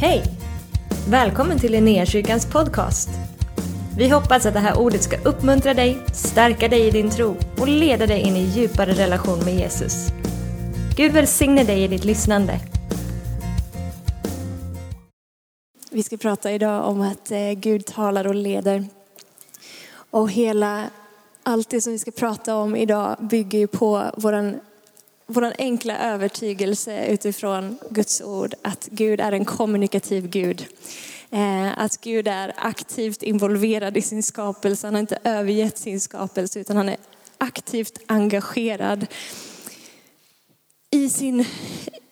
Hej! Välkommen till Linnéakyrkans podcast. Vi hoppas att det här ordet ska uppmuntra dig, stärka dig i din tro och leda dig in i djupare relation med Jesus. Gud välsigne dig i ditt lyssnande. Vi ska prata idag om att eh, Gud talar och leder. Och hela, allt det som vi ska prata om idag bygger ju på våran, vår enkla övertygelse utifrån Guds ord att Gud är en kommunikativ Gud. Eh, att Gud är aktivt involverad i sin skapelse. Han har inte övergett sin skapelse utan han är aktivt engagerad i, sin,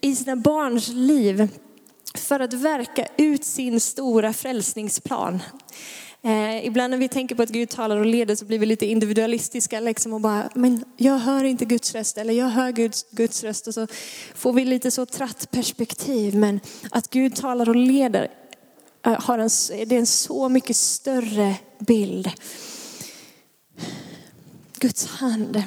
i sina barns liv för att verka ut sin stora frälsningsplan. Eh, ibland när vi tänker på att Gud talar och leder så blir vi lite individualistiska liksom och bara, men jag hör inte Guds röst eller jag hör Guds, Guds röst och så får vi lite så tratt perspektiv. Men att Gud talar och leder eh, har en, det är en så mycket större bild. Guds hand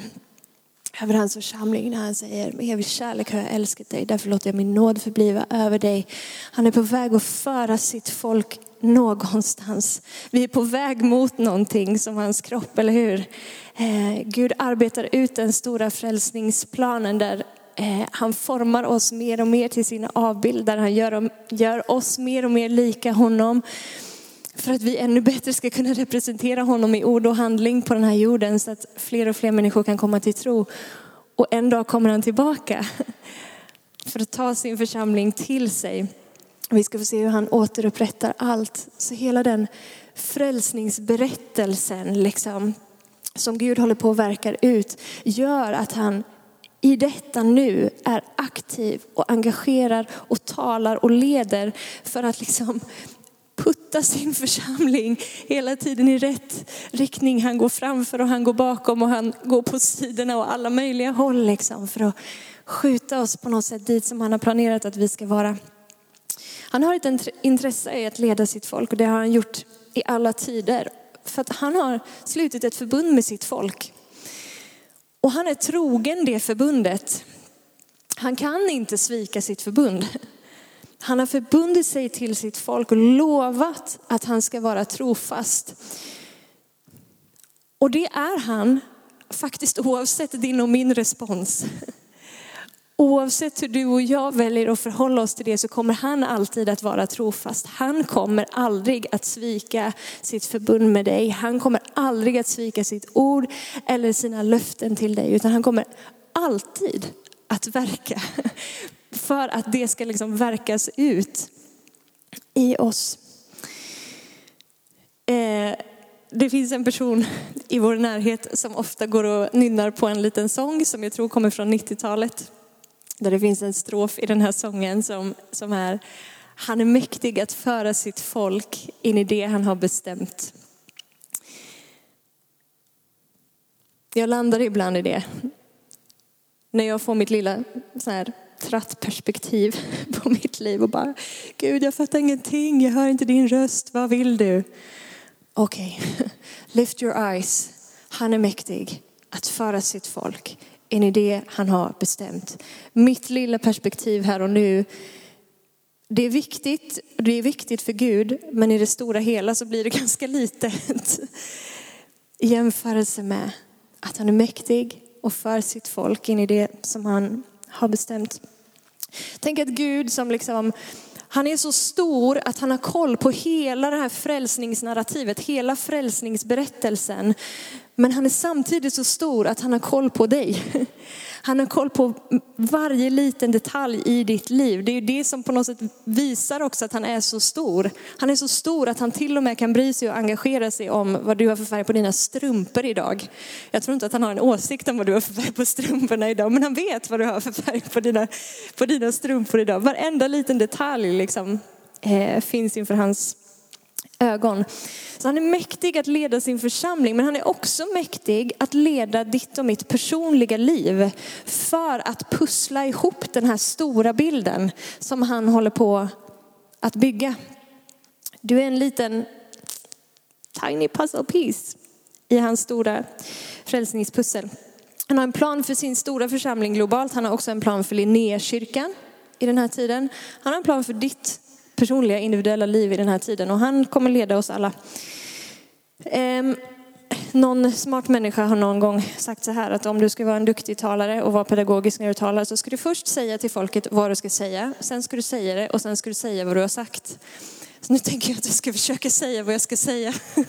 över hans församling när han säger med evig kärlek har jag älskat dig, därför låter jag min nåd förbliva över dig. Han är på väg att föra sitt folk någonstans. Vi är på väg mot någonting som hans kropp, eller hur? Eh, Gud arbetar ut den stora frälsningsplanen där eh, han formar oss mer och mer till sina avbilder. Han gör, gör oss mer och mer lika honom. För att vi ännu bättre ska kunna representera honom i ord och handling på den här jorden så att fler och fler människor kan komma till tro. Och en dag kommer han tillbaka för att ta sin församling till sig. Vi ska få se hur han återupprättar allt. Så hela den frälsningsberättelsen liksom, som Gud håller på att verka ut gör att han i detta nu är aktiv och engagerar och talar och leder för att liksom putta sin församling hela tiden i rätt riktning. Han går framför och han går bakom och han går på sidorna och alla möjliga håll liksom för att skjuta oss på något sätt dit som han har planerat att vi ska vara. Han har ett intresse i att leda sitt folk och det har han gjort i alla tider. För att han har slutit ett förbund med sitt folk. Och han är trogen det förbundet. Han kan inte svika sitt förbund. Han har förbundit sig till sitt folk och lovat att han ska vara trofast. Och det är han faktiskt oavsett din och min respons. Oavsett hur du och jag väljer att förhålla oss till det så kommer han alltid att vara trofast. Han kommer aldrig att svika sitt förbund med dig. Han kommer aldrig att svika sitt ord eller sina löften till dig. Utan han kommer alltid att verka för att det ska liksom verkas ut i oss. Eh, det finns en person i vår närhet som ofta går och nynnar på en liten sång som jag tror kommer från 90-talet. Där det finns en strof i den här sången som, som är Han är mäktig att föra sitt folk in i det han har bestämt. Jag landar ibland i det. När jag får mitt lilla så här, tratt perspektiv på mitt liv och bara Gud jag fattar ingenting, jag hör inte din röst, vad vill du? Okej, lift your eyes. Han är mäktig att föra sitt folk in i det han har bestämt. Mitt lilla perspektiv här och nu, det är viktigt, det är viktigt för Gud, men i det stora hela så blir det ganska litet i jämförelse med att han är mäktig och för sitt folk in i det som han har bestämt. Tänk att Gud som liksom, han är så stor att han har koll på hela det här frälsningsnarrativet, hela frälsningsberättelsen. Men han är samtidigt så stor att han har koll på dig. Han har koll på varje liten detalj i ditt liv. Det är ju det som på något sätt visar också att han är så stor. Han är så stor att han till och med kan bry sig och engagera sig om vad du har för färg på dina strumpor idag. Jag tror inte att han har en åsikt om vad du har för färg på strumporna idag, men han vet vad du har för färg på dina, på dina strumpor idag. Varenda liten detalj liksom, eh, finns inför hans ögon. Så han är mäktig att leda sin församling, men han är också mäktig att leda ditt och mitt personliga liv för att pussla ihop den här stora bilden som han håller på att bygga. Du är en liten tiny puzzle piece i hans stora frälsningspussel. Han har en plan för sin stora församling globalt. Han har också en plan för Linnékyrkan i den här tiden. Han har en plan för ditt personliga individuella liv i den här tiden och han kommer leda oss alla. Ehm, någon smart människa har någon gång sagt så här att om du ska vara en duktig talare och vara pedagogisk när du talar så ska du först säga till folket vad du ska säga, sen ska du säga det och sen ska du säga vad du har sagt. Så nu tänker jag att jag ska försöka säga vad jag ska säga.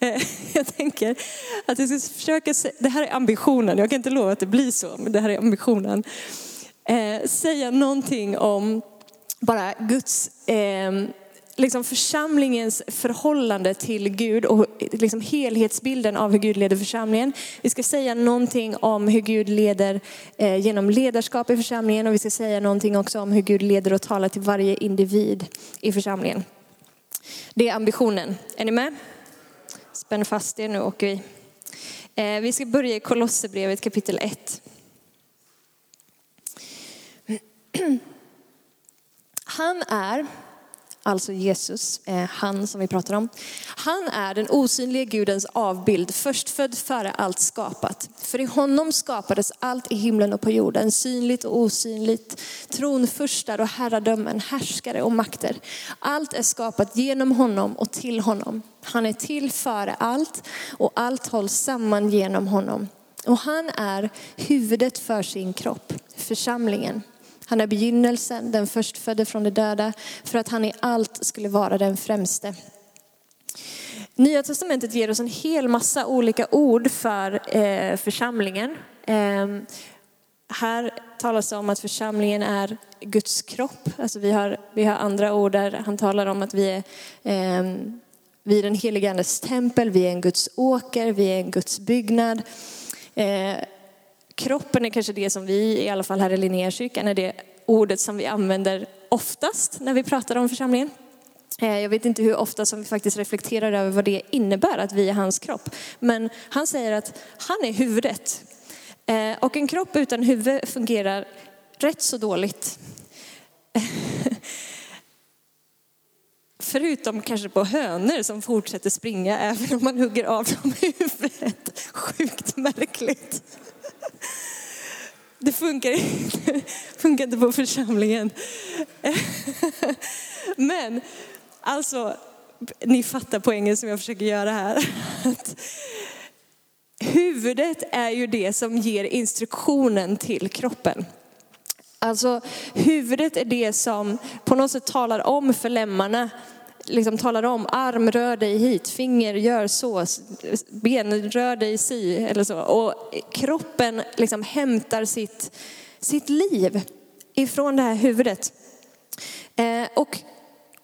Eh, jag tänker att jag ska försöka, säga, det här är ambitionen, jag kan inte lova att det blir så, men det här är ambitionen. Eh, säga någonting om bara Guds eh, liksom församlingens förhållande till Gud och liksom helhetsbilden av hur Gud leder församlingen. Vi ska säga någonting om hur Gud leder eh, genom ledarskap i församlingen och vi ska säga någonting också om hur Gud leder och talar till varje individ i församlingen. Det är ambitionen. Är ni med? Spänn fast er nu åker vi. Eh, vi ska börja i Kolosserbrevet kapitel 1. Han är alltså Jesus, eh, han som vi pratar om. Han är den osynliga Gudens avbild, förstfödd före allt skapat. För i honom skapades allt i himlen och på jorden, synligt och osynligt, tronfurstar och herradömen, härskare och makter. Allt är skapat genom honom och till honom. Han är till före allt och allt hålls samman genom honom. Och han är huvudet för sin kropp, församlingen. Han är begynnelsen, den förstfödde från de döda, för att han i allt skulle vara den främste. Nya testamentet ger oss en hel massa olika ord för eh, församlingen. Eh, här talas det om att församlingen är Guds kropp. Alltså vi, har, vi har andra ord där han talar om att vi är, eh, vi är den helige Andes tempel, vi är en Guds åker, vi är en Guds byggnad. Eh, Kroppen är kanske det som vi, i alla fall här i Linnékyrkan, är det ordet som vi använder oftast när vi pratar om församlingen. Eh, jag vet inte hur ofta som vi faktiskt reflekterar över vad det innebär att vi är hans kropp. Men han säger att han är huvudet. Eh, och en kropp utan huvud fungerar rätt så dåligt. Förutom kanske på hönor som fortsätter springa även om man hugger av dem huvudet. Sjukt märkligt. Det funkar inte, funkar inte på församlingen. Men alltså, ni fattar poängen som jag försöker göra här. huvudet är ju det som ger instruktionen till kroppen. Alltså huvudet är det som på något sätt talar om för lemmarna liksom talar om, arm rör dig hit, finger gör så, ben rör dig si eller så. Och kroppen liksom hämtar sitt, sitt liv ifrån det här huvudet. Eh, och,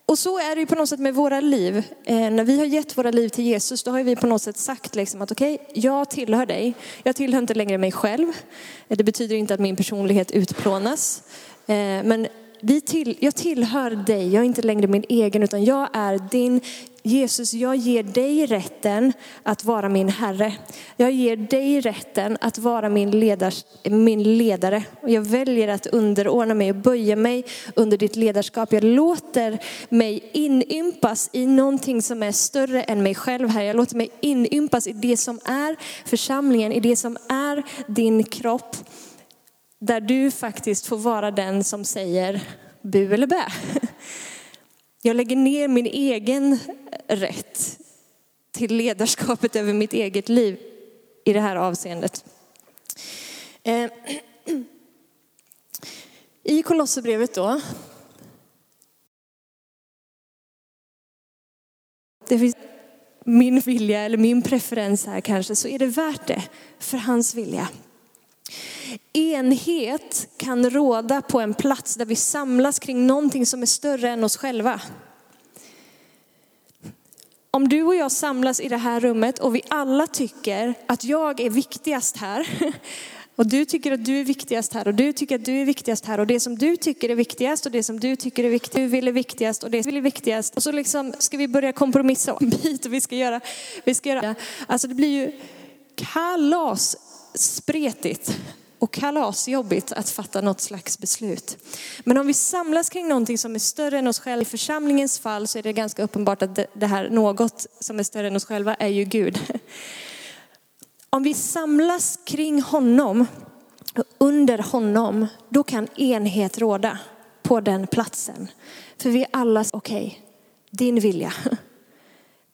och så är det ju på något sätt med våra liv. Eh, när vi har gett våra liv till Jesus, då har vi på något sätt sagt liksom att okej, okay, jag tillhör dig. Jag tillhör inte längre mig själv. Eh, det betyder inte att min personlighet utplånas. Eh, men vi till, jag tillhör dig, jag är inte längre min egen utan jag är din. Jesus, jag ger dig rätten att vara min Herre. Jag ger dig rätten att vara min, ledars, min ledare. Och jag väljer att underordna mig och böja mig under ditt ledarskap. Jag låter mig inympas i någonting som är större än mig själv här. Jag låter mig inympas i det som är församlingen, i det som är din kropp. Där du faktiskt får vara den som säger bu eller bä. Jag lägger ner min egen rätt till ledarskapet över mitt eget liv i det här avseendet. Eh, I Kolosserbrevet då. Det finns min vilja eller min preferens här kanske, så är det värt det för hans vilja. Enhet kan råda på en plats där vi samlas kring någonting som är större än oss själva. Om du och jag samlas i det här rummet och vi alla tycker att jag är viktigast här och du tycker att du är viktigast här och du tycker att du är viktigast här och det som du tycker är viktigast och det som du tycker är viktigast, du vill är viktigast och det som vill är viktigast. Och så liksom ska vi börja kompromissa om bit och vi ska göra, vi ska göra, alltså det blir ju kalas spretigt och kalasjobbigt att fatta något slags beslut. Men om vi samlas kring någonting som är större än oss själva, i församlingens fall så är det ganska uppenbart att det här något som är större än oss själva är ju Gud. Om vi samlas kring honom, under honom, då kan enhet råda på den platsen. För vi är alla, okej, okay, din vilja.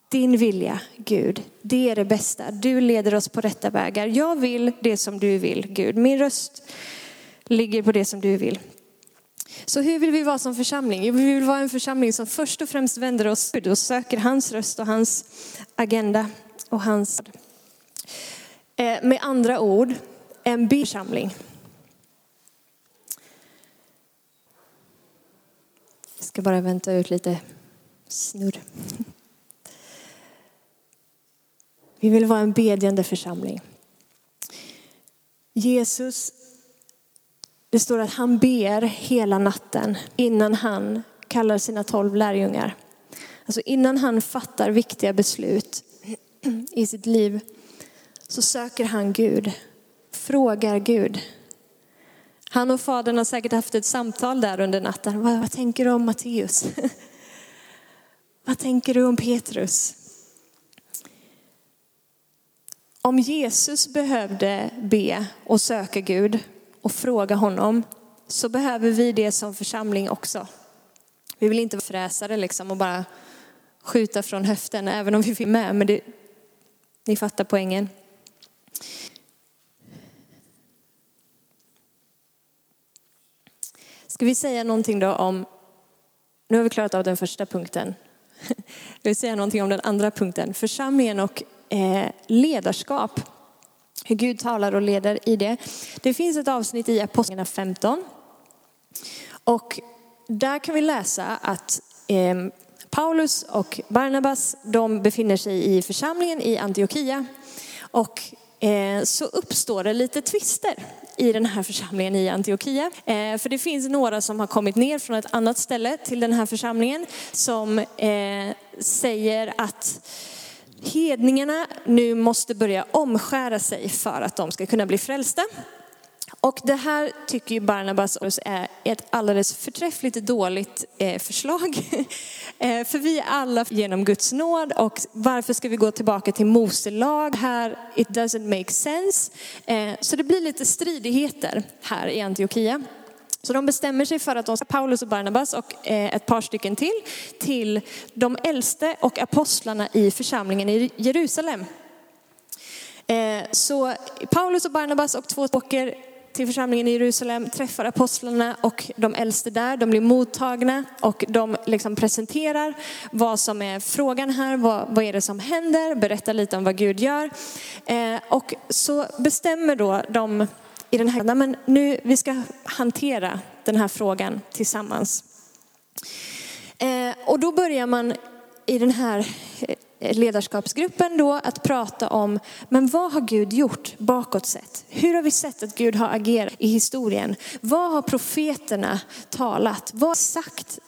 Din vilja, Gud, det är det bästa. Du leder oss på rätta vägar. Jag vill det som du vill, Gud. Min röst ligger på det som du vill. Så hur vill vi vara som församling? Vi vill vara en församling som först och främst vänder oss Gud och söker hans röst och hans agenda och hans... Eh, med andra ord, en församling. Jag ska bara vänta ut lite snurr. Vi vill vara en bedjande församling. Jesus, det står att han ber hela natten innan han kallar sina tolv lärjungar. Alltså innan han fattar viktiga beslut i sitt liv så söker han Gud, frågar Gud. Han och fadern har säkert haft ett samtal där under natten. Vad, vad tänker du om Matteus? vad tänker du om Petrus? Om Jesus behövde be och söka Gud och fråga honom så behöver vi det som församling också. Vi vill inte vara fräsare liksom och bara skjuta från höften, även om vi vill med. Men det, ni fattar poängen. Ska vi säga någonting då om, nu har vi klarat av den första punkten. Jag vill säga någonting om den andra punkten, församlingen och Eh, ledarskap. Hur Gud talar och leder i det. Det finns ett avsnitt i Apostlagärningarna 15. Och där kan vi läsa att ehm, Paulus och Barnabas, de befinner sig i församlingen i Antiochia. Och eh, så uppstår det lite tvister i den här församlingen i Antiochia. Eh, för det finns några som har kommit ner från ett annat ställe till den här församlingen som säger att hedningarna nu måste börja omskära sig för att de ska kunna bli frälsta. Och det här tycker ju Barnabas är ett alldeles förträffligt dåligt eh, förslag. Eh, för vi är alla genom Guds nåd och varför ska vi gå tillbaka till Mose lag här? It doesn't make sense. Eh, så det blir lite stridigheter här i Antiochia. Så de bestämmer sig för att de ska Paulus och Barnabas och eh, ett par stycken till, till de äldste och apostlarna i församlingen i Jerusalem. Eh, så Paulus och Barnabas och två åker till församlingen i Jerusalem, träffar apostlarna och de äldste där. De blir mottagna och de liksom presenterar vad som är frågan här, vad, vad är det som händer, berättar lite om vad Gud gör. Eh, och så bestämmer då de i den här, men nu vi ska hantera den här frågan tillsammans. Eh, och då börjar man i den här eh, ledarskapsgruppen då att prata om, men vad har Gud gjort bakåt sett? Hur har vi sett att Gud har agerat i historien? Vad har profeterna talat? Vad har sagt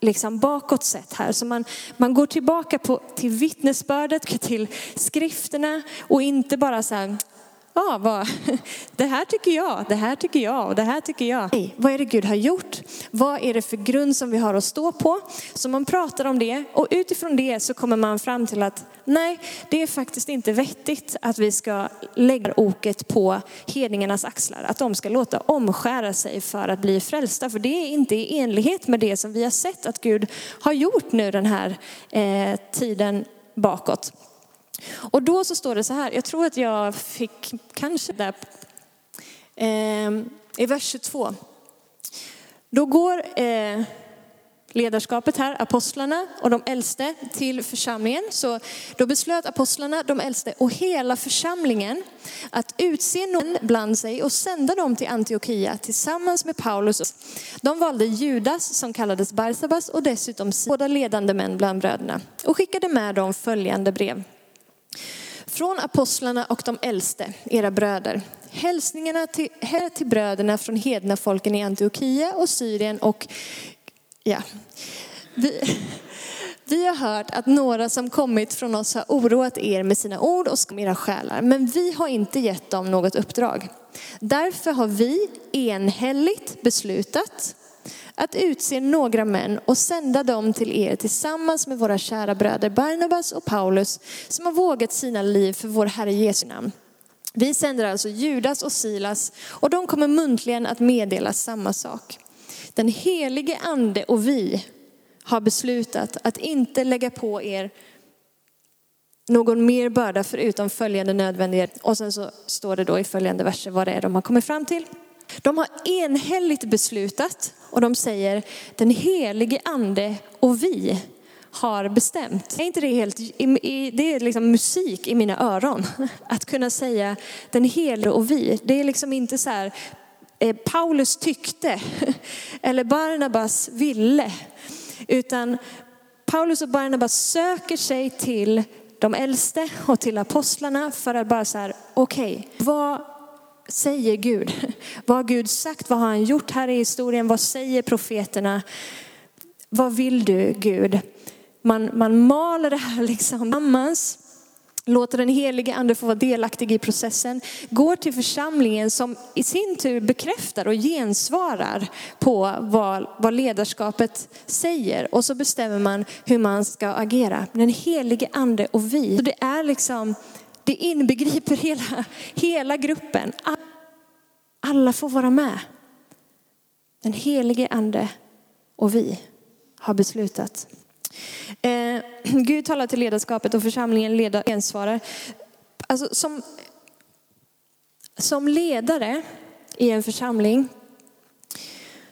liksom bakåt sett här. Så man, man går tillbaka på, till vittnesbördet, till skrifterna och inte bara så här, ja, vad, det här tycker jag, det här tycker jag och det här tycker jag. Nej, vad är det Gud har gjort? Vad är det för grund som vi har att stå på? Så man pratar om det och utifrån det så kommer man fram till att nej, det är faktiskt inte vettigt att vi ska lägga oket på hedningarnas axlar. Att de ska låta omskära sig för att bli frälsta. För det är inte i enlighet med det som vi har sett att Gud har gjort nu den här eh, tiden bakåt. Och då så står det så här, jag tror att jag fick kanske där eh, i vers 22. Då går eh, ledarskapet här, apostlarna och de äldste till församlingen. Så då beslöt apostlarna, de äldste och hela församlingen att utse någon bland sig och sända dem till Antiochia tillsammans med Paulus. De valde Judas som kallades Barsabas och dessutom båda ledande män bland bröderna och skickade med dem följande brev. Från apostlarna och de äldste, era bröder. Hälsningarna till, till bröderna från hedna folken i Antiochia och Syrien och ja. Vi, vi har hört att några som kommit från oss har oroat er med sina ord och om era själar, men vi har inte gett dem något uppdrag. Därför har vi enhälligt beslutat att utse några män och sända dem till er tillsammans med våra kära bröder Barnabas och Paulus som har vågat sina liv för vår Herre Jesu namn. Vi sänder alltså Judas och Silas och de kommer muntligen att meddela samma sak. Den helige ande och vi har beslutat att inte lägga på er någon mer börda förutom följande nödvändighet. Och sen så står det då i följande verser vad det är de har kommit fram till. De har enhälligt beslutat och de säger den helige ande och vi har bestämt. Är inte det helt, det är liksom musik i mina öron att kunna säga den helige och vi. Det är liksom inte så här eh, Paulus tyckte eller Barnabas ville utan Paulus och Barnabas söker sig till de äldste och till apostlarna för att bara så här, okej, okay, vad säger Gud? Vad har Gud sagt? Vad har han gjort här i historien? Vad säger profeterna? Vad vill du Gud? Man, man maler det här liksom tillsammans låter den helige ande få vara delaktig i processen, går till församlingen som i sin tur bekräftar och gensvarar på vad, vad ledarskapet säger. Och så bestämmer man hur man ska agera. Den helige ande och vi. Så det är liksom, det inbegriper hela, hela gruppen. Alla får vara med. Den helige ande och vi har beslutat. Eh, Gud talar till ledarskapet och församlingen leder ensvarar. Alltså, som, som ledare i en församling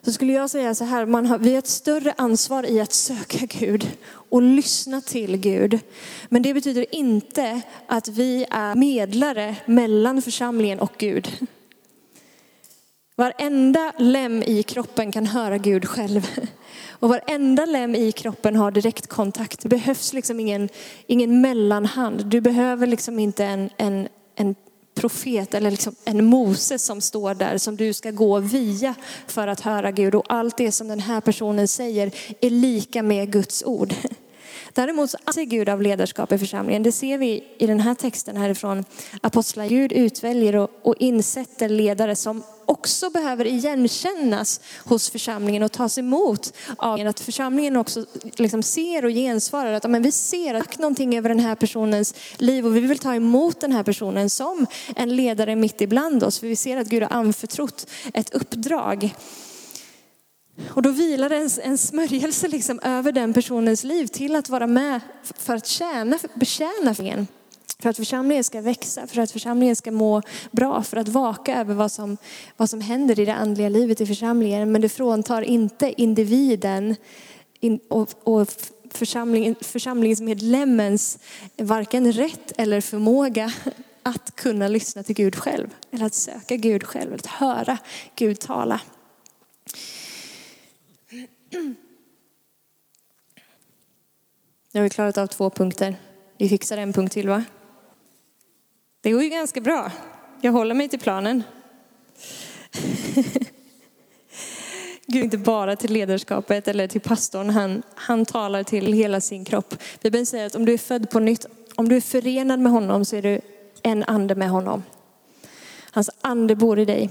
så skulle jag säga så här, man har, vi har ett större ansvar i att söka Gud och lyssna till Gud. Men det betyder inte att vi är medlare mellan församlingen och Gud. Varenda lem i kroppen kan höra Gud själv. Och varenda lem i kroppen har direktkontakt. Det behövs liksom ingen, ingen mellanhand. Du behöver liksom inte en, en, en profet eller liksom en Moses som står där som du ska gå via för att höra Gud. Och allt det som den här personen säger är lika med Guds ord. Däremot anser Gud av ledarskap i församlingen. Det ser vi i den här texten härifrån Apostlar. Gud utväljer och, och insätter ledare som också behöver igenkännas hos församlingen och tas emot av att församlingen också liksom ser och gensvarar att men vi ser att någonting över den här personens liv och vi vill ta emot den här personen som en ledare mitt ibland oss. För vi ser att Gud har anförtrott ett uppdrag. Och då vilar en, en smörjelse liksom över den personens liv till att vara med för att tjäna, betjäna församlingen. För att församlingen ska växa, för att församlingen ska må bra, för att vaka över vad som, vad som händer i det andliga livet i församlingen. Men det fråntar inte individen och, och församling, församlingsmedlemmens varken rätt eller förmåga att kunna lyssna till Gud själv. Eller att söka Gud själv, att höra Gud tala. Nu har vi klarat av två punkter. Vi fixar en punkt till va? Det går ju ganska bra. Jag håller mig till planen. Gud inte bara till ledarskapet eller till pastorn, han, han talar till hela sin kropp. Bibeln säger att om du är född på nytt, om du är förenad med honom så är du en ande med honom. Hans ande bor i dig.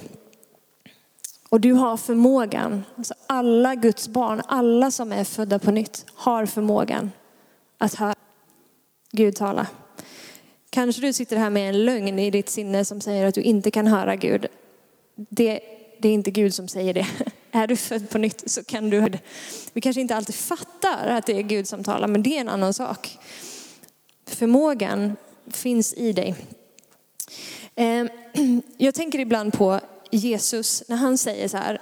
Och du har förmågan, alltså alla Guds barn, alla som är födda på nytt har förmågan att höra Gud tala. Kanske du sitter här med en lögn i ditt sinne som säger att du inte kan höra Gud. Det, det är inte Gud som säger det. Är du född på nytt så kan du höra Vi kanske inte alltid fattar att det är Gud som talar, men det är en annan sak. Förmågan finns i dig. Ehm, jag tänker ibland på Jesus när han säger så här,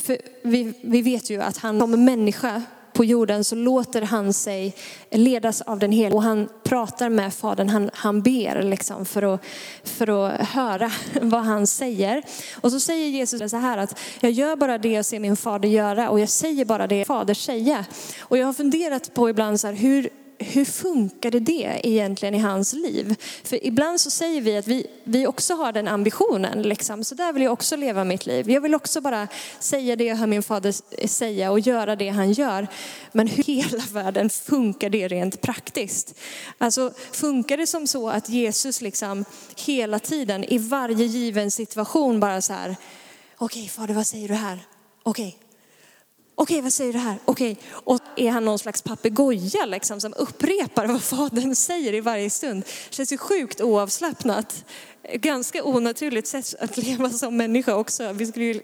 för vi, vi vet ju att han som människa på jorden så låter han sig ledas av den helige och han pratar med Fadern, han, han ber liksom för, att, för att höra vad han säger. Och så säger Jesus så här att jag gör bara det jag ser min fader göra och jag säger bara det fader säger. Och jag har funderat på ibland så här, hur, hur funkade det egentligen i hans liv? För ibland så säger vi att vi, vi också har den ambitionen, liksom. så där vill jag också leva mitt liv. Jag vill också bara säga det jag hör min fader säga och göra det han gör. Men hur i hela världen funkar det rent praktiskt? Alltså funkar det som så att Jesus liksom hela tiden i varje given situation bara så här, okej okay, fader vad säger du här? Okej, okay, Okej, vad säger du här? Okej. Och är han någon slags papegoja liksom, som upprepar vad fadern säger i varje stund? Känns ju sjukt oavslappnat. Ganska onaturligt sätt att leva som människa också. Vi skulle ju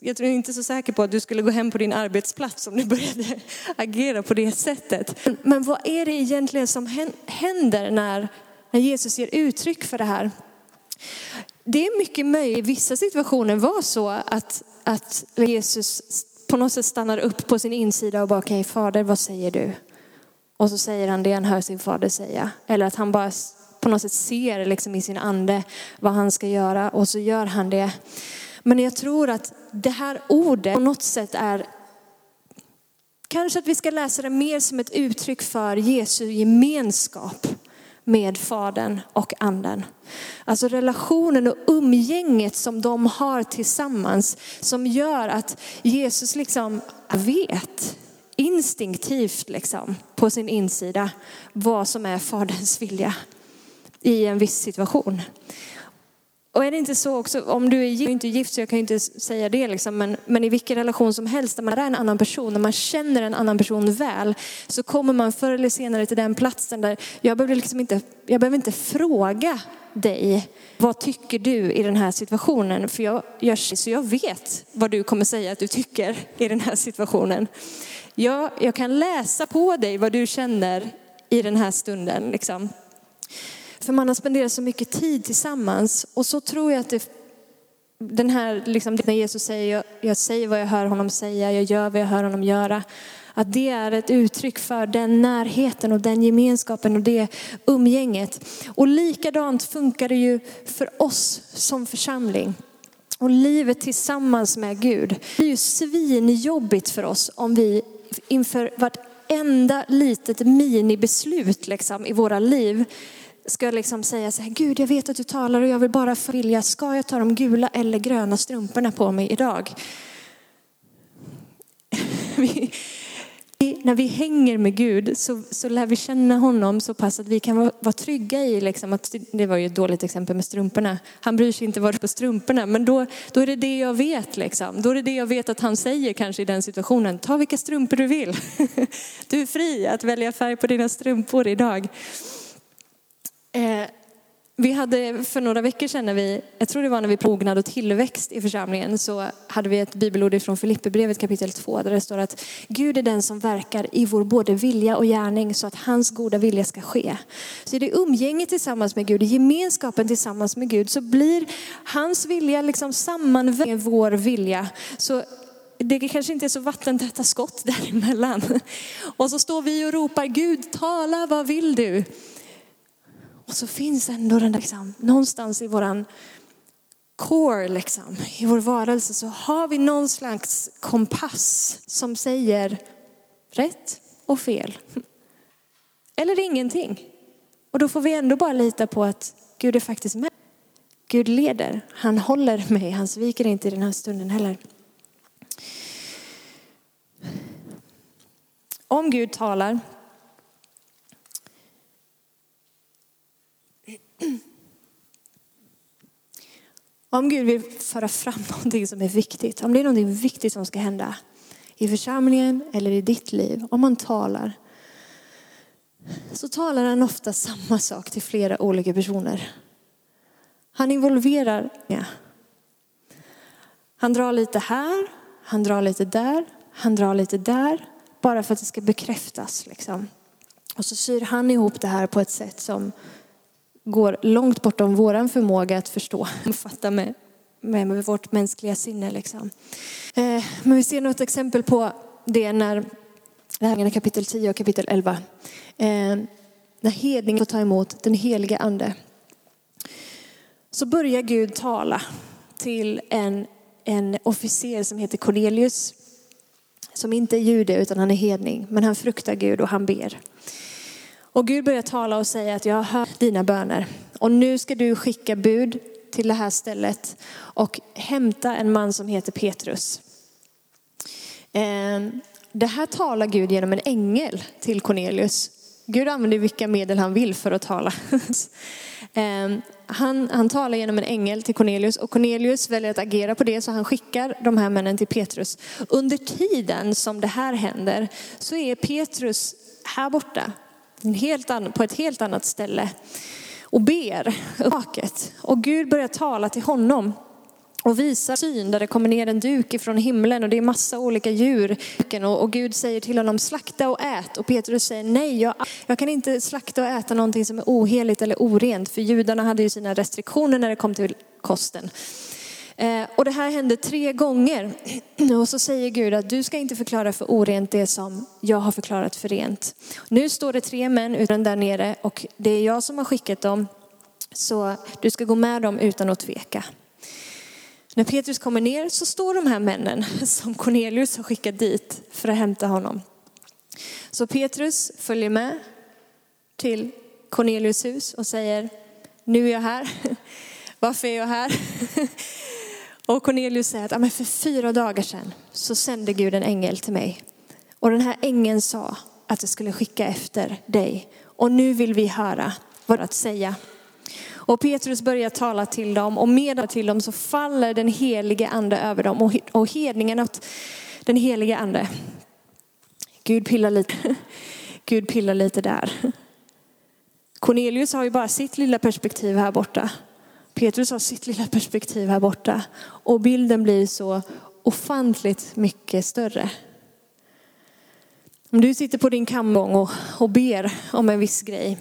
Jag tror inte så säker på att du skulle gå hem på din arbetsplats om du började agera på det sättet. Men vad är det egentligen som händer när, när Jesus ger uttryck för det här? Det är mycket möjligt i vissa situationer var så att, att Jesus på något sätt stannar upp på sin insida och bara, okej okay, fader vad säger du? Och så säger han det han hör sin fader säga. Eller att han bara på något sätt ser liksom i sin ande vad han ska göra och så gör han det. Men jag tror att det här ordet på något sätt är Kanske att vi ska läsa det mer som ett uttryck för Jesu gemenskap med Fadern och Anden. Alltså relationen och umgänget som de har tillsammans som gör att Jesus liksom vet instinktivt liksom på sin insida vad som är Faderns vilja i en viss situation. Och är det inte så också, om du är gift, inte gift så jag kan inte säga det liksom, men, men i vilken relation som helst där man är en annan person, när man känner en annan person väl, så kommer man förr eller senare till den platsen där jag behöver liksom inte, jag behöver inte fråga dig, vad tycker du i den här situationen? För jag, jag, så jag vet vad du kommer säga att du tycker i den här situationen. Jag, jag kan läsa på dig vad du känner i den här stunden. Liksom. För man har spenderat så mycket tid tillsammans. Och så tror jag att det, den här, liksom, när Jesus säger, jag, jag säger vad jag hör honom säga, jag gör vad jag hör honom göra. Att det är ett uttryck för den närheten och den gemenskapen och det umgänget. Och likadant funkar det ju för oss som församling. Och livet tillsammans med Gud. Det är ju svinjobbigt för oss om vi inför vartenda litet minibeslut liksom, i våra liv ska liksom säga så här, Gud jag vet att du talar och jag vill bara vilja, ska jag ta de gula eller gröna strumporna på mig idag? Vi, när vi hänger med Gud så, så lär vi känna honom så pass att vi kan vara, vara trygga i, liksom, att, det var ju ett dåligt exempel med strumporna. Han bryr sig inte vad på strumporna, men då, då är det det jag vet. Liksom. Då är det det jag vet att han säger kanske i den situationen. Ta vilka strumpor du vill. Du är fri att välja färg på dina strumpor idag. Eh, vi hade för några veckor sedan, när vi, jag tror det var när vi prognade och tillväxt i församlingen, så hade vi ett bibelord från Filipperbrevet kapitel 2 där det står att Gud är den som verkar i vår både vilja och gärning så att hans goda vilja ska ske. Så i det umgänget tillsammans med Gud, i gemenskapen tillsammans med Gud så blir hans vilja liksom sammanvävd med vår vilja. Så det kanske inte är så vattentäta skott däremellan. Och så står vi och ropar Gud tala, vad vill du? Och så finns ändå den där, liksom, någonstans i våran core, liksom, i vår varelse så har vi någon slags kompass som säger rätt och fel. Eller ingenting. Och då får vi ändå bara lita på att Gud är faktiskt med. Gud leder, han håller mig, han sviker inte i den här stunden heller. Om Gud talar Om Gud vill föra fram någonting som är viktigt, om det är någonting viktigt som ska hända i församlingen eller i ditt liv, om man talar, så talar han ofta samma sak till flera olika personer. Han involverar, ja. Han drar lite här, han drar lite där, han drar lite där, bara för att det ska bekräftas. Liksom. Och så syr han ihop det här på ett sätt som går långt bortom vår förmåga att förstå och fatta med, med, med vårt mänskliga sinne. Liksom. Eh, men vi ser något exempel på det när, det kapitel 10 och kapitel 11. Eh, när hedningen får ta emot den heliga ande. Så börjar Gud tala till en, en officer som heter Cornelius. Som inte är jude utan han är hedning. Men han fruktar Gud och han ber. Och Gud börjar tala och säga att jag har hört dina böner. Och nu ska du skicka bud till det här stället och hämta en man som heter Petrus. Ehm, det här talar Gud genom en ängel till Cornelius. Gud använder vilka medel han vill för att tala. Ehm, han, han talar genom en ängel till Cornelius och Cornelius väljer att agera på det så han skickar de här männen till Petrus. Under tiden som det här händer så är Petrus här borta annan, på ett helt annat ställe och ber uppåt. Och Gud börjar tala till honom. och visar syn där det kommer ner en duk ifrån himlen och det är massa olika djur. Och Gud säger till honom slakta och ät och Petrus säger nej, jag, jag kan inte slakta och äta någonting som är oheligt eller orent för judarna hade ju sina restriktioner när det kom till kosten. Eh, och det här hände tre gånger. Och så säger Gud att du ska inte förklara för orent det som jag har förklarat för rent. Nu står det tre män utan där nere och det är jag som har skickat dem. Så du ska gå med dem utan att tveka. När Petrus kommer ner så står de här männen som Cornelius har skickat dit för att hämta honom. Så Petrus följer med till Cornelius hus och säger, nu är jag här. Varför är jag här? Och Cornelius säger att för fyra dagar sedan så sände Gud en ängel till mig. Och den här ängeln sa att jag skulle skicka efter dig. Och nu vill vi höra vad att säga. Och Petrus börjar tala till dem och med till dem så faller den helige ande över dem och hedningen åt den helige ande. Gud pillar lite, Gud pillar lite där. Cornelius har ju bara sitt lilla perspektiv här borta. Petrus har sitt lilla perspektiv här borta och bilden blir så ofantligt mycket större. Om du sitter på din kamgång och, och ber om en viss grej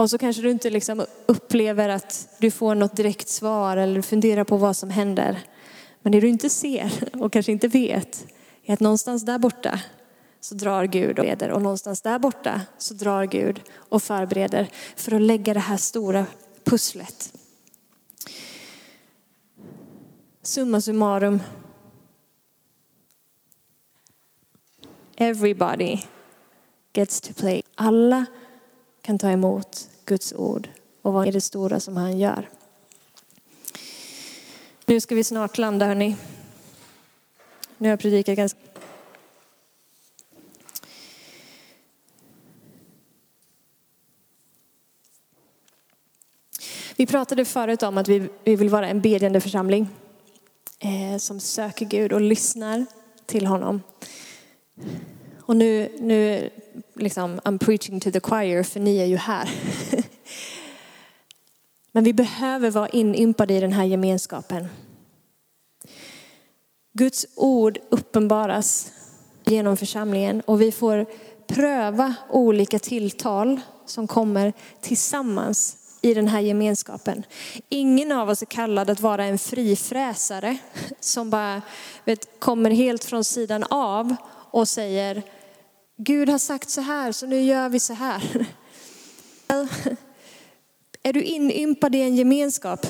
och så kanske du inte liksom upplever att du får något direkt svar eller funderar på vad som händer. Men det du inte ser och kanske inte vet är att någonstans där borta så drar Gud och leder och någonstans där borta så drar Gud och förbereder för att lägga det här stora pusslet. Summa summarum. Everybody gets to play. Alla kan ta emot Guds ord och vad är det stora som han gör. Nu ska vi snart landa hörni. Nu har jag predikat ganska Vi pratade förut om att vi, vi vill vara en bedjande församling eh, som söker Gud och lyssnar till honom. Och nu, nu liksom, I'm preaching to the choir för ni är ju här. Men vi behöver vara inympade i den här gemenskapen. Guds ord uppenbaras genom församlingen och vi får pröva olika tilltal som kommer tillsammans i den här gemenskapen. Ingen av oss är kallad att vara en frifräsare som bara vet, kommer helt från sidan av och säger Gud har sagt så här så nu gör vi så här. Är du inympad i en gemenskap?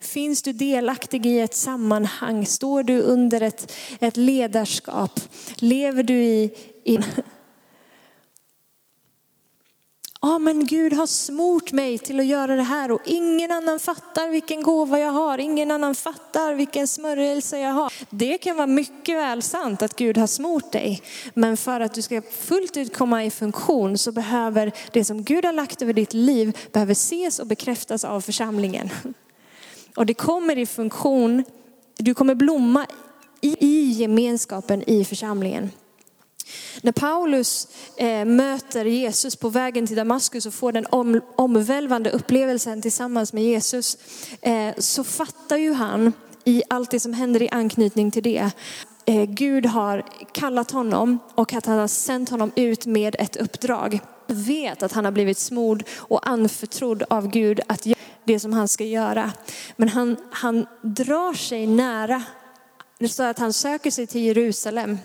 Finns du delaktig i ett sammanhang? Står du under ett, ett ledarskap? Lever du i, i Ja, men Gud har smort mig till att göra det här och ingen annan fattar vilken gåva jag har. Ingen annan fattar vilken smörjelse jag har. Det kan vara mycket väl sant att Gud har smort dig. Men för att du ska fullt ut komma i funktion så behöver det som Gud har lagt över ditt liv behöver ses och bekräftas av församlingen. Och det kommer i funktion, du kommer blomma i, i gemenskapen i församlingen. När Paulus eh, möter Jesus på vägen till Damaskus och får den om, omvälvande upplevelsen tillsammans med Jesus eh, så fattar ju han i allt det som händer i anknytning till det. Eh, Gud har kallat honom och att han har sänt honom ut med ett uppdrag. Vet att han har blivit smord och anförtrodd av Gud att göra det som han ska göra. Men han, han drar sig nära. Det står att han söker sig till Jerusalem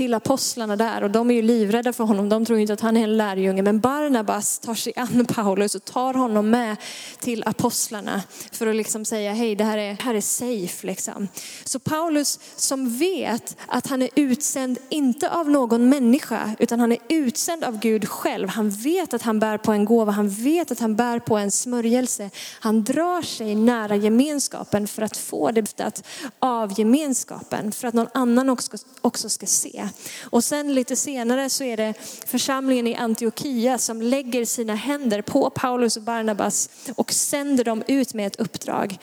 till apostlarna där och de är ju livrädda för honom. De tror inte att han är en lärjunge. Men Barnabas tar sig an Paulus och tar honom med till apostlarna för att liksom säga hej det här är, här är safe liksom. Så Paulus som vet att han är utsänd inte av någon människa utan han är utsänd av Gud själv. Han vet att han bär på en gåva, han vet att han bär på en smörjelse. Han drar sig nära gemenskapen för att få det av gemenskapen för att någon annan också, också ska se. Och sen lite senare så är det församlingen i Antiochia som lägger sina händer på Paulus och Barnabas och sänder dem ut med ett uppdrag.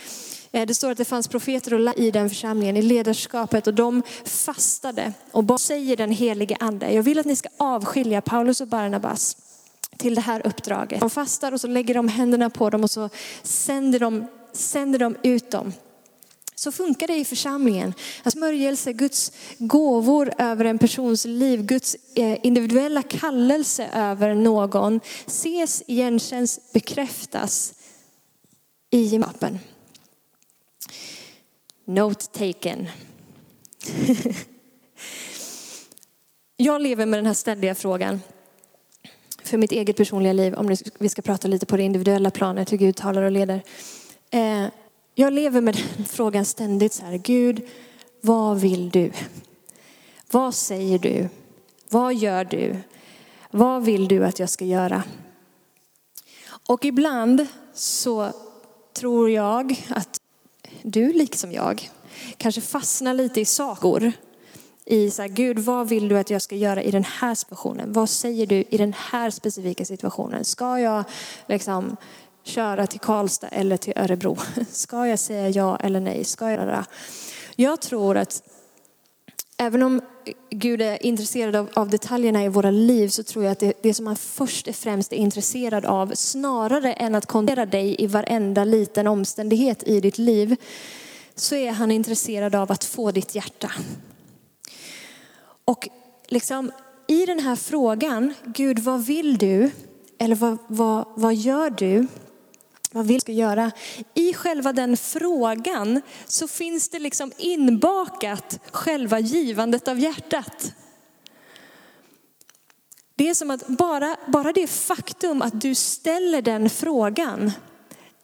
Eh, det står att det fanns profeter i den församlingen, i ledarskapet och de fastade och bara säger den helige ande. Jag vill att ni ska avskilja Paulus och Barnabas till det här uppdraget. De fastar och så lägger de händerna på dem och så sänder de sänder de ut dem. Så funkar det i församlingen. Att smörjelse, Guds gåvor över en persons liv, Guds eh, individuella kallelse över någon ses, igenkänns, bekräftas i gemenskapen. Note taken. Jag lever med den här ständiga frågan för mitt eget personliga liv, om vi ska prata lite på det individuella planet, hur Gud talar och leder. Eh, jag lever med den frågan ständigt så här, Gud, vad vill du? Vad säger du? Vad gör du? Vad vill du att jag ska göra? Och ibland så tror jag att du, liksom jag, kanske fastnar lite i saker. I så här, Gud, vad vill du att jag ska göra i den här situationen? Vad säger du i den här specifika situationen? Ska jag liksom köra till Karlstad eller till Örebro? Ska jag säga ja eller nej? Ska jag göra? Jag tror att även om Gud är intresserad av, av, detaljerna i våra liv så tror jag att det, det som han först och främst är intresserad av, snarare än att kontrollera dig i varenda liten omständighet i ditt liv, så är han intresserad av att få ditt hjärta. Och liksom i den här frågan, Gud vad vill du? Eller vad, vad, vad gör du? Vad vill du göra? I själva den frågan så finns det liksom inbakat själva givandet av hjärtat. Det är som att bara, bara det faktum att du ställer den frågan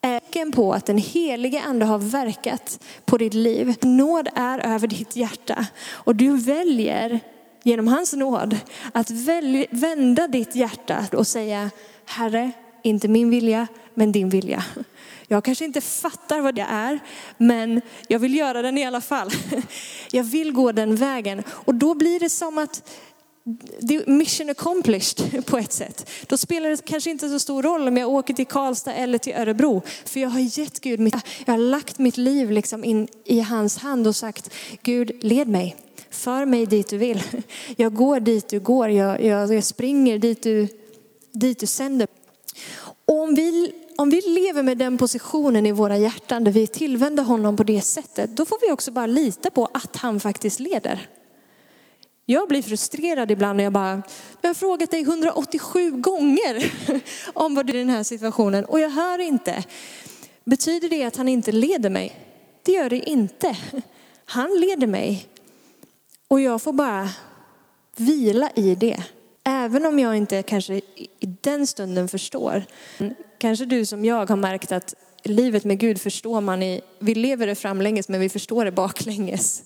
är tecken på att den helige ande har verkat på ditt liv. Nåd är över ditt hjärta och du väljer genom hans nåd att välja, vända ditt hjärta och säga Herre, inte min vilja, men din vilja. Jag kanske inte fattar vad det är, men jag vill göra den i alla fall. Jag vill gå den vägen. Och då blir det som att det är mission accomplished på ett sätt. Då spelar det kanske inte så stor roll om jag åker till Karlstad eller till Örebro. För jag har gett Gud mitt, jag har lagt mitt liv liksom in i hans hand och sagt Gud led mig. För mig dit du vill. Jag går dit du går. Jag, jag, jag springer dit du, dit du sänder. Och om vi, om vi lever med den positionen i våra hjärtan där vi tillvänder honom på det sättet, då får vi också bara lita på att han faktiskt leder. Jag blir frustrerad ibland när jag bara, jag har frågat dig 187 gånger om vad du är i den här situationen och jag hör inte. Betyder det att han inte leder mig? Det gör det inte. Han leder mig. Och jag får bara vila i det. Även om jag inte kanske i den stunden förstår. Kanske du som jag har märkt att livet med Gud förstår man i, vi lever det framlänges men vi förstår det baklänges.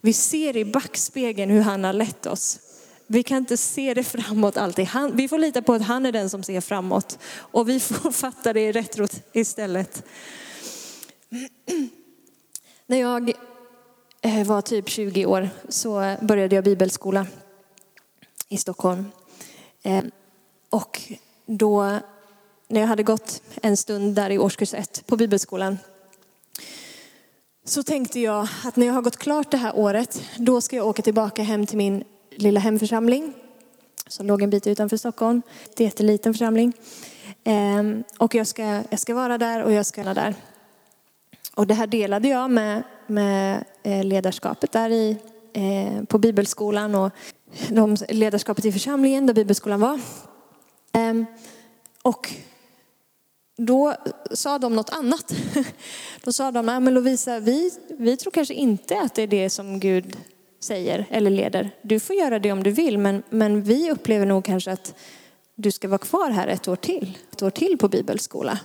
Vi ser i backspegeln hur han har lett oss. Vi kan inte se det framåt alltid. Han, vi får lita på att han är den som ser framåt och vi får fatta det i retrot istället. När jag eh, var typ 20 år så började jag bibelskola i Stockholm. Eh, och då, när jag hade gått en stund där i årskurs ett på bibelskolan, så tänkte jag att när jag har gått klart det här året, då ska jag åka tillbaka hem till min lilla hemförsamling som låg en bit utanför Stockholm. Det är En jätteliten församling. Ehm, och jag ska, jag ska vara där och jag ska vara där. Och det här delade jag med, med eh, ledarskapet där i, eh, på bibelskolan och de, ledarskapet i församlingen där bibelskolan var. Ehm, och då sa de något annat. Då sa de, men Lovisa, vi, vi tror kanske inte att det är det som Gud säger eller leder. Du får göra det om du vill, men, men vi upplever nog kanske att du ska vara kvar här ett år till, ett år till på bibelskola.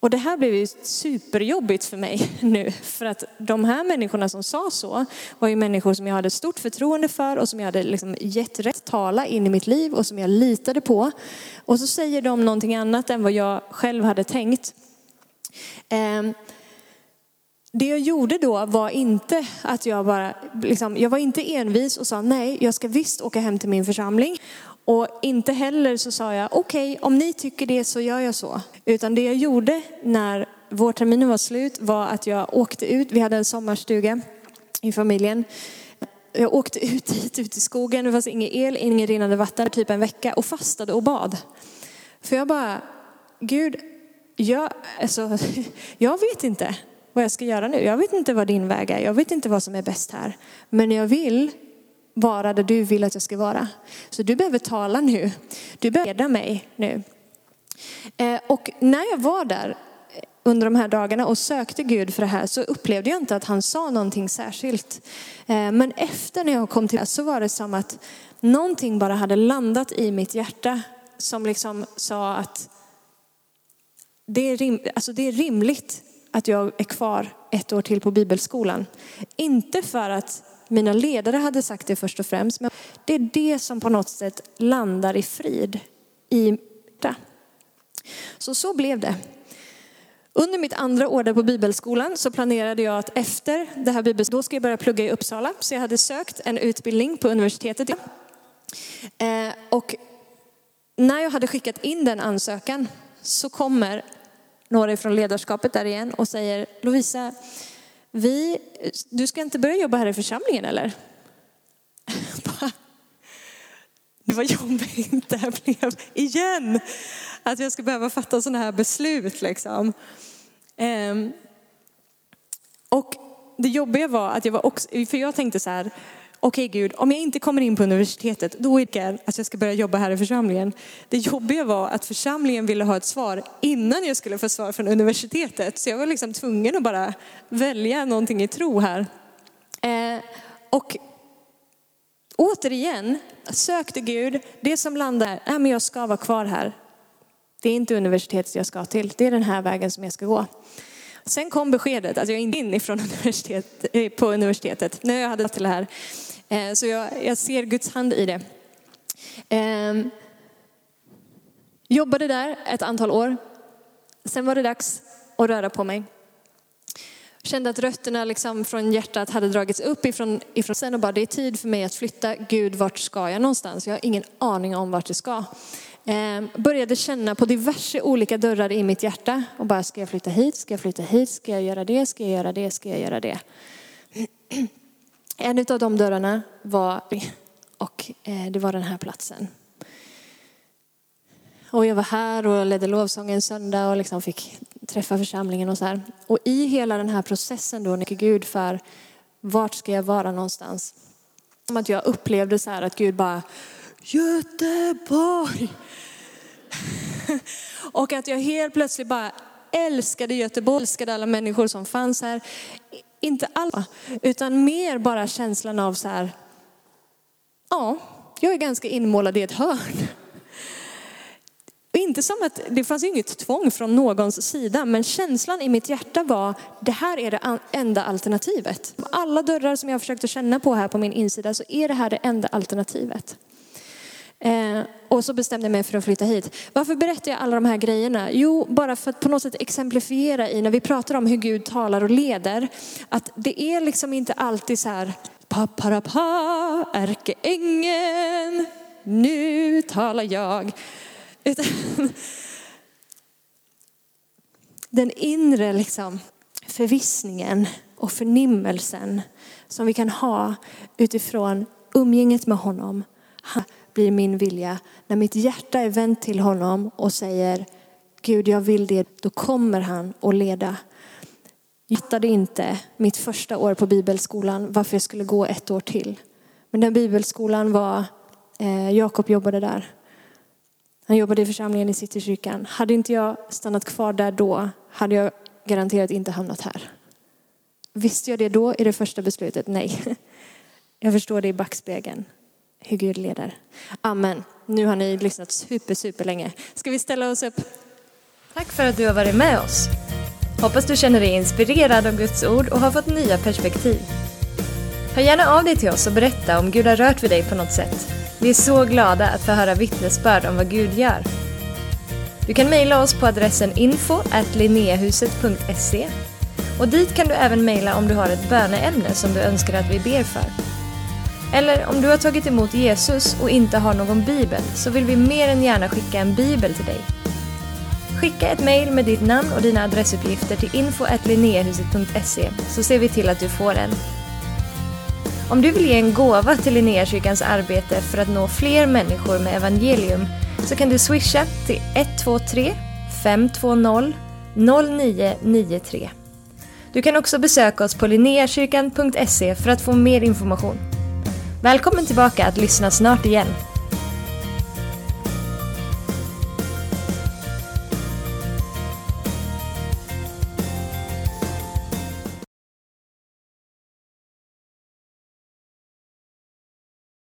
Och det här blev ju superjobbigt för mig nu. För att de här människorna som sa så var ju människor som jag hade stort förtroende för och som jag hade liksom gett rätt tala in i mitt liv och som jag litade på. Och så säger de någonting annat än vad jag själv hade tänkt. Ehm, det jag gjorde då var inte att jag bara, liksom, jag var inte envis och sa nej, jag ska visst åka hem till min församling. Och inte heller så sa jag, okej, okay, om ni tycker det så gör jag så. Utan det jag gjorde när vårterminen var slut var att jag åkte ut, vi hade en sommarstuga i familjen. Jag åkte ut dit, ut i skogen, det fanns ingen el, ingen rinnande vatten, typ en vecka och fastade och bad. För jag bara, Gud, jag, alltså, jag vet inte vad jag ska göra nu. Jag vet inte vad din väg är. Jag vet inte vad som är bäst här. Men jag vill vara där du vill att jag ska vara. Så du behöver tala nu. Du behöver leda mig nu. Eh, och när jag var där eh, under de här dagarna och sökte Gud för det här så upplevde jag inte att han sa någonting särskilt. Eh, men efter när jag kom till det så var det som att någonting bara hade landat i mitt hjärta som liksom sa att det är, rim, alltså det är rimligt att jag är kvar ett år till på bibelskolan. Inte för att mina ledare hade sagt det först och främst, men det är det som på något sätt landar i frid i det. Så så blev det. Under mitt andra år där på bibelskolan så planerade jag att efter det här bibelskolan, då ska jag börja plugga i Uppsala. Så jag hade sökt en utbildning på universitetet. Eh, och när jag hade skickat in den ansökan så kommer några från ledarskapet där igen och säger Lovisa, vi, du ska inte börja jobba här i församlingen eller? Det var jobbigt det här blev igen. Att jag ska behöva fatta sådana här beslut liksom. Ehm, och det jobbiga var att jag var också, för jag tänkte så här, okej okay, Gud, om jag inte kommer in på universitetet, då är det att jag ska börja jobba här i församlingen. Det jobbiga var att församlingen ville ha ett svar innan jag skulle få svar från universitetet. Så jag var liksom tvungen att bara välja någonting i tro här. Eh, och återigen sökte Gud, det som landade, nej men jag ska vara kvar här. Det är inte universitetet jag ska till, det är den här vägen som jag ska gå. Sen kom beskedet att jag inte är inifrån universitet, eh, på universitetet när jag hade till det här. Eh, så jag, jag ser Guds hand i det. Ehm, jobbade där ett antal år. Sen var det dags att röra på mig. Kände att rötterna liksom från hjärtat hade dragits upp ifrån, ifrån sen och bara det är tid för mig att flytta. Gud, vart ska jag någonstans? Jag har ingen aning om vart jag ska. Ehm, började känna på diverse olika dörrar i mitt hjärta och bara ska jag flytta hit, ska jag flytta hit, ska jag göra det, ska jag göra det, ska jag göra det. En av de dörrarna var, och eh, det var den här platsen. Och jag var här och ledde lovsång en söndag och liksom fick träffa församlingen och så här. Och i hela den här processen då, när Gud för vart ska jag vara någonstans? Som att jag upplevde så här att Gud bara, Göteborg! och att jag helt plötsligt bara älskade Göteborg, älskade alla människor som fanns här. Inte alla, utan mer bara känslan av så här, ja, jag är ganska inmålad i ett hörn. Inte som att det fanns inget tvång från någons sida, men känslan i mitt hjärta var, det här är det enda alternativet. Alla dörrar som jag försökte känna på här på min insida så är det här det enda alternativet. Eh, och så bestämde jag mig för att flytta hit. Varför berättar jag alla de här grejerna? Jo, bara för att på något sätt exemplifiera i när vi pratar om hur Gud talar och leder. Att det är liksom inte alltid så här, paparapa, ärkeängeln, nu talar jag. Utan den inre liksom förvissningen och förnimmelsen som vi kan ha utifrån umgänget med honom blir min vilja. När mitt hjärta är vänt till honom och säger Gud jag vill det, då kommer han att leda. Jag hittade inte mitt första år på bibelskolan varför jag skulle gå ett år till. Men den bibelskolan var, eh, Jakob jobbade där. Han jobbade i församlingen i Citykyrkan. Hade inte jag stannat kvar där då hade jag garanterat inte hamnat här. Visste jag det då i det första beslutet? Nej. Jag förstår det i backspegeln hur Gud leder. Amen. Nu har ni lyssnat super, super länge. Ska vi ställa oss upp? Tack för att du har varit med oss. Hoppas du känner dig inspirerad av Guds ord och har fått nya perspektiv. Hör gärna av dig till oss och berätta om Gud har rört vid dig på något sätt. Vi är så glada att få höra vittnesbörd om vad Gud gör. Du kan mejla oss på adressen info och dit kan du även mejla om du har ett böneämne som du önskar att vi ber för. Eller om du har tagit emot Jesus och inte har någon bibel så vill vi mer än gärna skicka en bibel till dig. Skicka ett mejl med ditt namn och dina adressuppgifter till info.linneahuset.se så ser vi till att du får en. Om du vill ge en gåva till Linnéakyrkans arbete för att nå fler människor med evangelium så kan du swisha till 123 520 0993. Du kan också besöka oss på linneakyrkan.se för att få mer information. Välkommen tillbaka att lyssna snart igen.